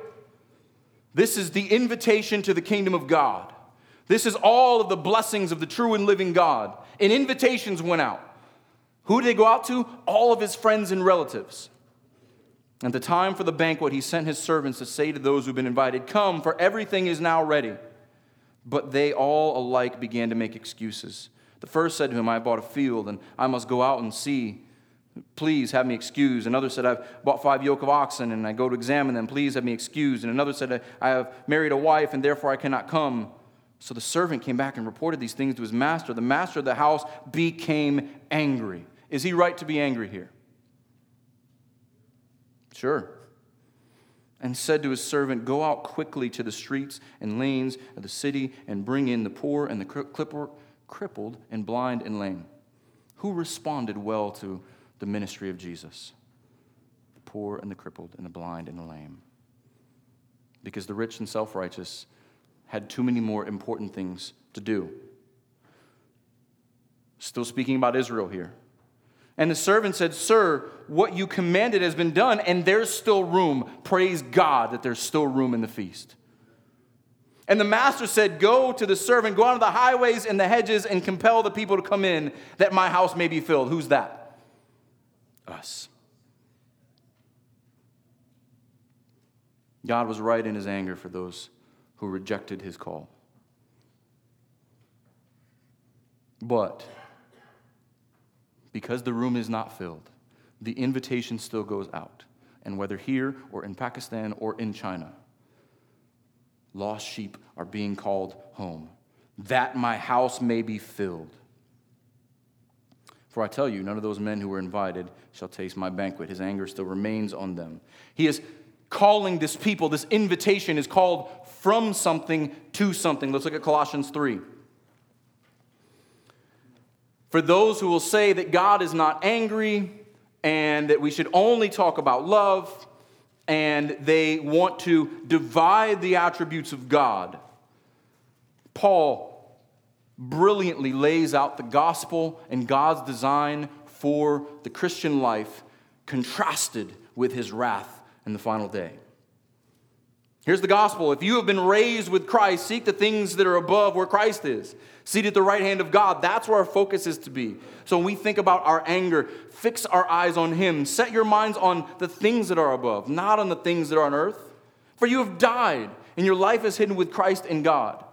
This is the invitation to the kingdom of God. This is all of the blessings of the true and living God. And invitations went out. Who did they go out to? All of his friends and relatives. At the time for the banquet, he sent his servants to say to those who've been invited, Come, for everything is now ready. But they all alike began to make excuses. The first said to him, I bought a field, and I must go out and see. Please have me excused. Another said, I've bought five yoke of oxen, and I go to examine them. Please have me excused. And another said, I have married a wife, and therefore I cannot come. So the servant came back and reported these things to his master. The master of the house became angry. Is he right to be angry here? Sure and said to his servant, Go out quickly to the streets and lanes of the city and bring in the poor and the crippled and blind and lame. Who responded well to the ministry of Jesus? The poor and the crippled and the blind and the lame. Because the rich and self righteous had too many more important things to do. Still speaking about Israel here. And the servant said, Sir, what you commanded has been done, and there's still room. Praise God that there's still room in the feast. And the master said, Go to the servant, go out to the highways and the hedges, and compel the people to come in, that my house may be filled. Who's that? Us. God was right in his anger for those who rejected his call. But because the room is not filled, the invitation still goes out. And whether here or in Pakistan or in China, lost sheep are being called home, that my house may be filled. For I tell you, none of those men who were invited shall taste my banquet. His anger still remains on them. He is calling this people, this invitation is called from something to something. Let's look at Colossians 3. For those who will say that God is not angry and that we should only talk about love, and they want to divide the attributes of God, Paul brilliantly lays out the gospel and God's design for the Christian life, contrasted with his wrath in the final day. Here's the gospel. If you have been raised with Christ, seek the things that are above where Christ is, seated at the right hand of God. That's where our focus is to be. So when we think about our anger, fix our eyes on Him. Set your minds on the things that are above, not on the things that are on earth. For you have died, and your life is hidden with Christ in God.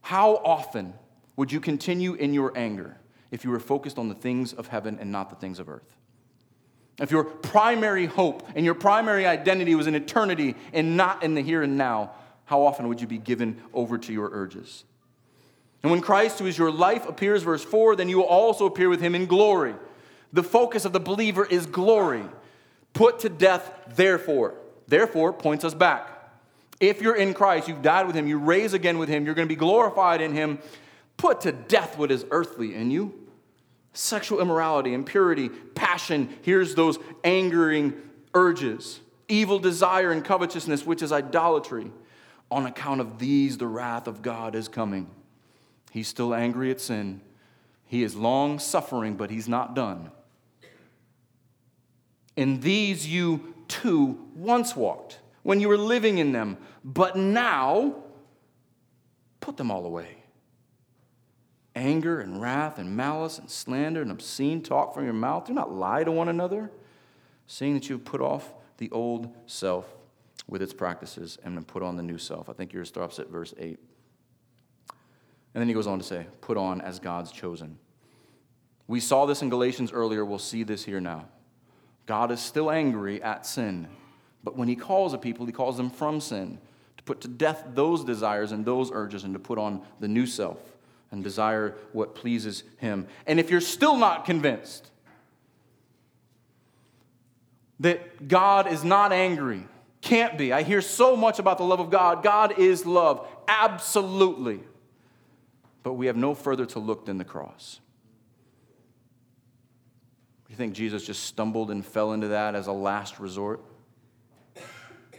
How often would you continue in your anger if you were focused on the things of heaven and not the things of earth? If your primary hope and your primary identity was in eternity and not in the here and now, how often would you be given over to your urges? And when Christ, who is your life, appears, verse 4, then you will also appear with him in glory. The focus of the believer is glory. Put to death, therefore. Therefore points us back. If you're in Christ, you've died with him, you raise again with him, you're going to be glorified in him. Put to death what is earthly in you sexual immorality, impurity, passion. Here's those angering urges, evil desire and covetousness, which is idolatry. On account of these, the wrath of God is coming. He's still angry at sin. He is long suffering, but he's not done. In these you too once walked when you were living in them, but now put them all away anger and wrath and malice and slander and obscene talk from your mouth. Do not lie to one another, seeing that you have put off the old self with its practices and then put on the new self. I think yours stops at verse 8. And then he goes on to say, put on as God's chosen. We saw this in Galatians earlier. We'll see this here now. God is still angry at sin, but when he calls a people, he calls them from sin to put to death those desires and those urges and to put on the new self and desire what pleases Him. And if you're still not convinced that God is not angry, can't be. I hear so much about the love of God. God is love, absolutely. But we have no further to look than the cross. You think Jesus just stumbled and fell into that as a last resort?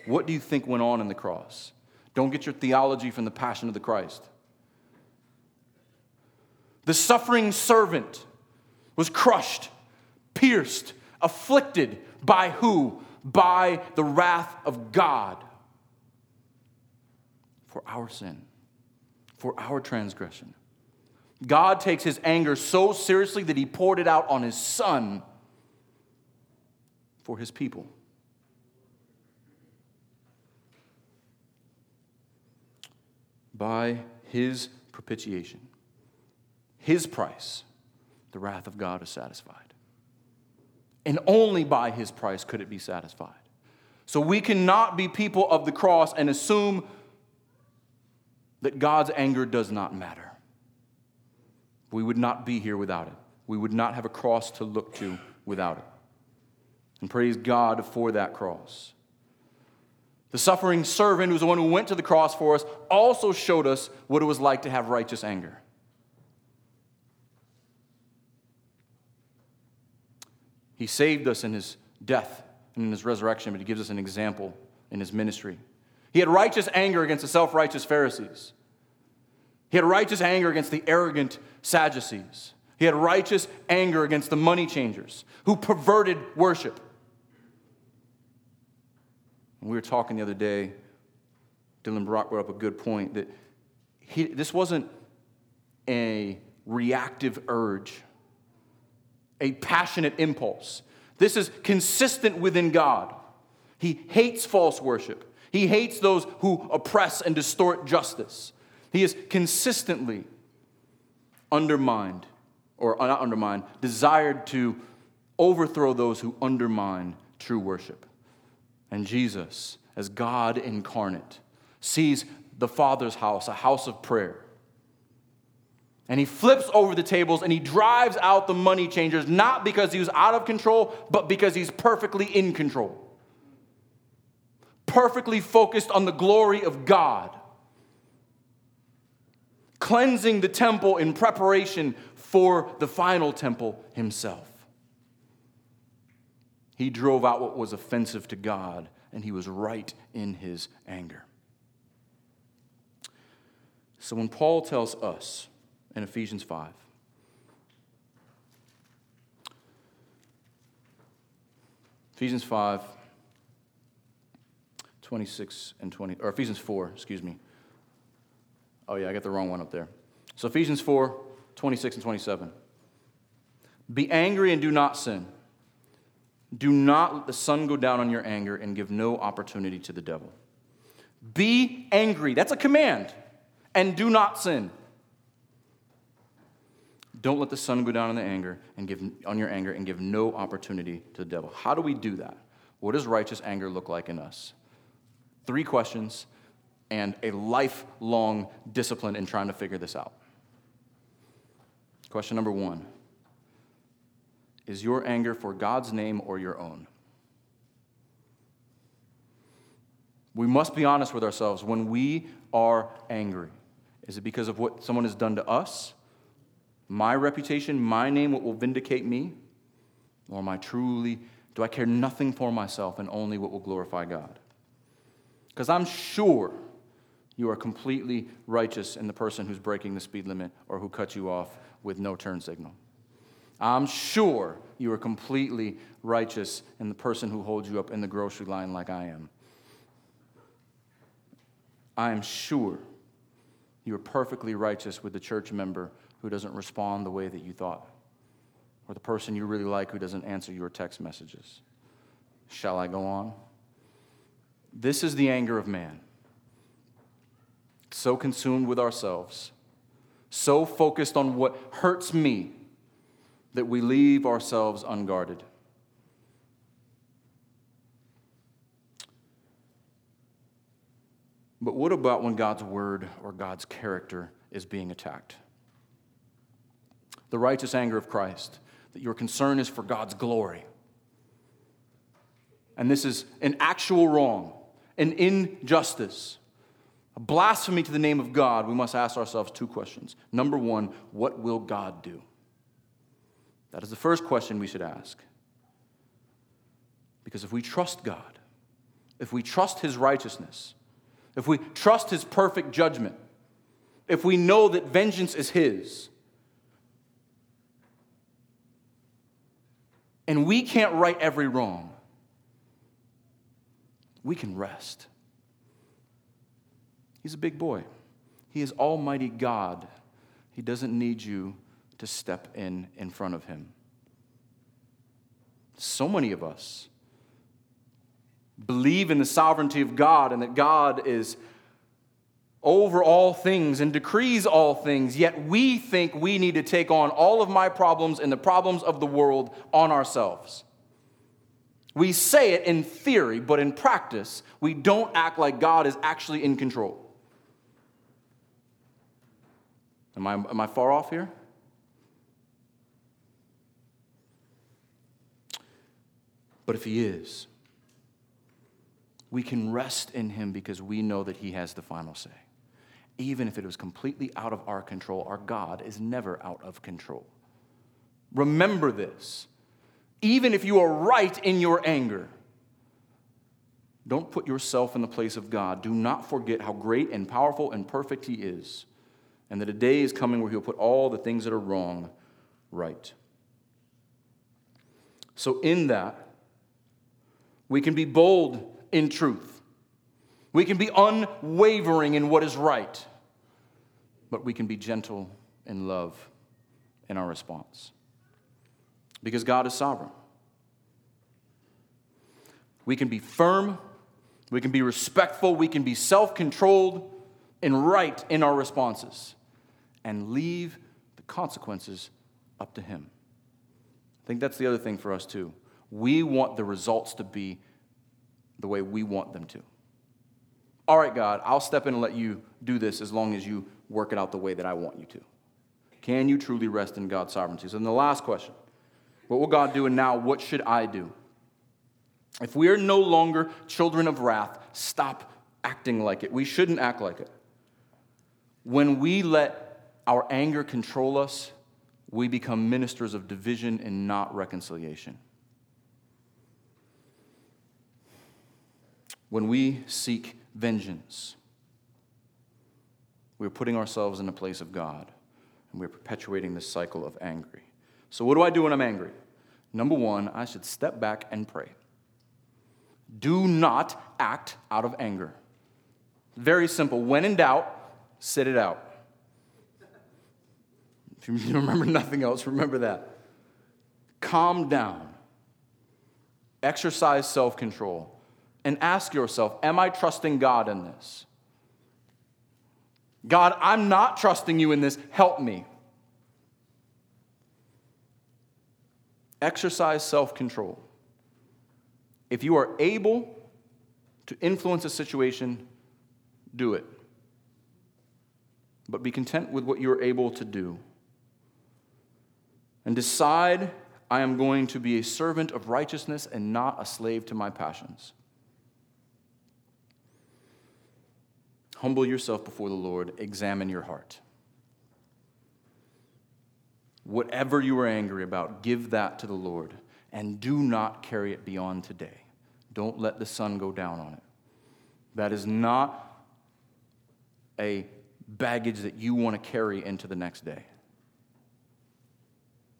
What do you think went on in the cross? Don't get your theology from the passion of the Christ. The suffering servant was crushed, pierced, afflicted by who? By the wrath of God for our sin, for our transgression. God takes his anger so seriously that he poured it out on his son for his people. By his propitiation his price, the wrath of God is satisfied. And only by his price could it be satisfied. So we cannot be people of the cross and assume that God's anger does not matter. We would not be here without it. We would not have a cross to look to without it. And praise God for that cross. The suffering servant, who's the one who went to the cross for us, also showed us what it was like to have righteous anger. He saved us in his death and in his resurrection, but he gives us an example in his ministry. He had righteous anger against the self righteous Pharisees. He had righteous anger against the arrogant Sadducees. He had righteous anger against the money changers who perverted worship. we were talking the other day, Dylan Brock brought up a good point that he, this wasn't a reactive urge, a passionate impulse. This is consistent within God. He hates false worship. He hates those who oppress and distort justice. He is consistently undermined, or uh, not undermined, desired to overthrow those who undermine true worship. And Jesus, as God incarnate, sees the Father's house, a house of prayer. And he flips over the tables and he drives out the money changers, not because he was out of control, but because he's perfectly in control. Perfectly focused on the glory of God. Cleansing the temple in preparation for the final temple himself. He drove out what was offensive to God, and he was right in his anger. So when Paul tells us in Ephesians 5, Ephesians 5, 26 and 20, or Ephesians 4, excuse me. Oh, yeah, I got the wrong one up there. So Ephesians 4, 26 and 27. Be angry and do not sin. Do not let the sun go down on your anger and give no opportunity to the devil. Be angry. That's a command and do not sin. Don't let the sun go down on the anger and give on your anger and give no opportunity to the devil. How do we do that? What does righteous anger look like in us? Three questions and a lifelong discipline in trying to figure this out. Question number 1. Is your anger for God's name or your own? We must be honest with ourselves when we are angry. Is it because of what someone has done to us? My reputation, my name, what will vindicate me? Or am I truly, do I care nothing for myself and only what will glorify God? Because I'm sure you are completely righteous in the person who's breaking the speed limit or who cut you off with no turn signal. I'm sure you are completely righteous in the person who holds you up in the grocery line like I am. I am sure you are perfectly righteous with the church member who doesn't respond the way that you thought, or the person you really like who doesn't answer your text messages. Shall I go on? This is the anger of man. So consumed with ourselves, so focused on what hurts me, that we leave ourselves unguarded. But what about when God's word or God's character is being attacked? The righteous anger of Christ, that your concern is for God's glory. And this is an actual wrong, an injustice, a blasphemy to the name of God. We must ask ourselves two questions. Number one, what will God do? That is the first question we should ask. Because if we trust God, if we trust His righteousness, if we trust his perfect judgment, if we know that vengeance is his, and we can't right every wrong, we can rest. He's a big boy. He is Almighty God. He doesn't need you to step in in front of him. So many of us believe in the sovereignty of God and that God is over all things and decrees all things, yet we think we need to take on all of my problems and the problems of the world on ourselves. We say it in theory, but in practice, we don't act like God is actually in control. Am I, am I far off here? But if He is, we can rest in him because we know that he has the final say. Even if it was completely out of our control, our God is never out of control. Remember this. Even if you are right in your anger, don't put yourself in the place of God. Do not forget how great and powerful and perfect He is, and that a day is coming where He'll put all the things that are wrong right. So, in that, we can be bold in truth. We can be unwavering in what is right, but we can be gentle in love in our response. Because God is sovereign. We can be firm, we can be respectful, we can be self controlled and right in our responses, and leave the consequences up to Him. I think that's the other thing for us, too. We want the results to be the way we want them to. All right, God, I'll step in and let you do this as long as you work it out the way that I want you to. Can you truly rest in God's sovereignty? So, then the last question what will God do, and now what should I do? If we are no longer children of wrath, stop acting like it. We shouldn't act like it. When we let our anger control us, we become ministers of division and not reconciliation. When we seek vengeance, we're putting ourselves in the place of God and we're perpetuating this cycle of angry. So, what do I do when I'm angry? Number one, I should step back and pray. Do not act out of anger. Very simple. When in doubt, sit it out. If you [laughs] remember nothing else, remember that. Calm down. Exercise self control. And ask yourself Am I trusting God in this? God, I'm not trusting you in this. Help me. Exercise self control. If you are able to influence a situation, do it. But be content with what you're able to do. And decide I am going to be a servant of righteousness and not a slave to my passions. Humble yourself before the Lord, examine your heart. Whatever you are angry about, give that to the Lord and do not carry it beyond today. Don't let the sun go down on it. That is not a baggage that you want to carry into the next day.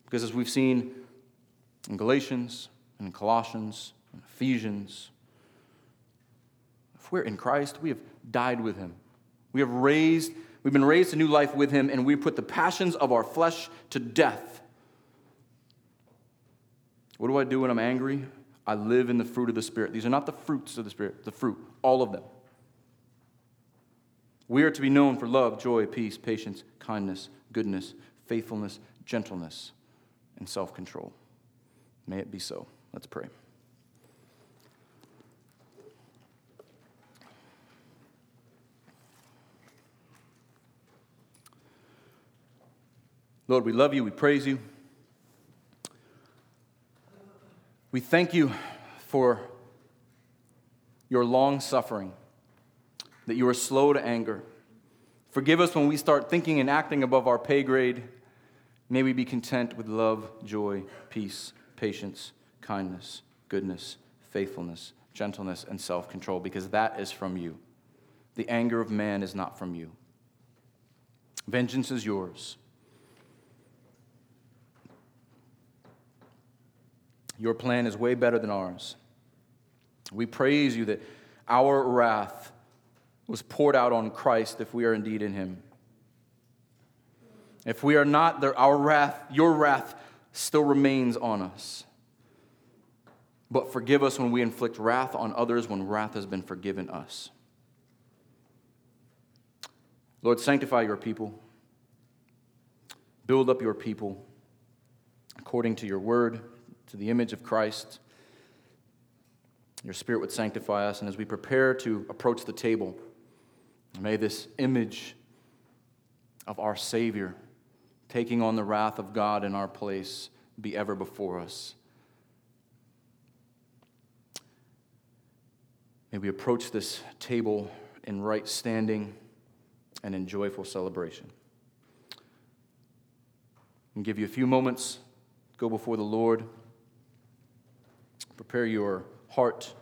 Because as we've seen in Galatians and Colossians and Ephesians, if we're in Christ, we have died with him. We have raised, we've been raised to new life with him, and we put the passions of our flesh to death. What do I do when I'm angry? I live in the fruit of the Spirit. These are not the fruits of the Spirit, the fruit, all of them. We are to be known for love, joy, peace, patience, kindness, goodness, faithfulness, gentleness, and self control. May it be so. Let's pray. Lord, we love you, we praise you. We thank you for your long suffering, that you are slow to anger. Forgive us when we start thinking and acting above our pay grade. May we be content with love, joy, peace, patience, kindness, goodness, faithfulness, gentleness, and self control, because that is from you. The anger of man is not from you. Vengeance is yours. Your plan is way better than ours. We praise you that our wrath was poured out on Christ if we are indeed in him. If we are not, there, our wrath, your wrath still remains on us. But forgive us when we inflict wrath on others when wrath has been forgiven us. Lord, sanctify your people. Build up your people according to your word to the image of Christ. Your Spirit would sanctify us, and as we prepare to approach the table, may this image of our Savior taking on the wrath of God in our place be ever before us. May we approach this table in right standing and in joyful celebration. And give you a few moments, go before the Lord. Prepare your heart,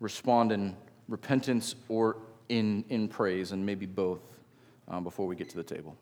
respond in repentance or in, in praise, and maybe both um, before we get to the table.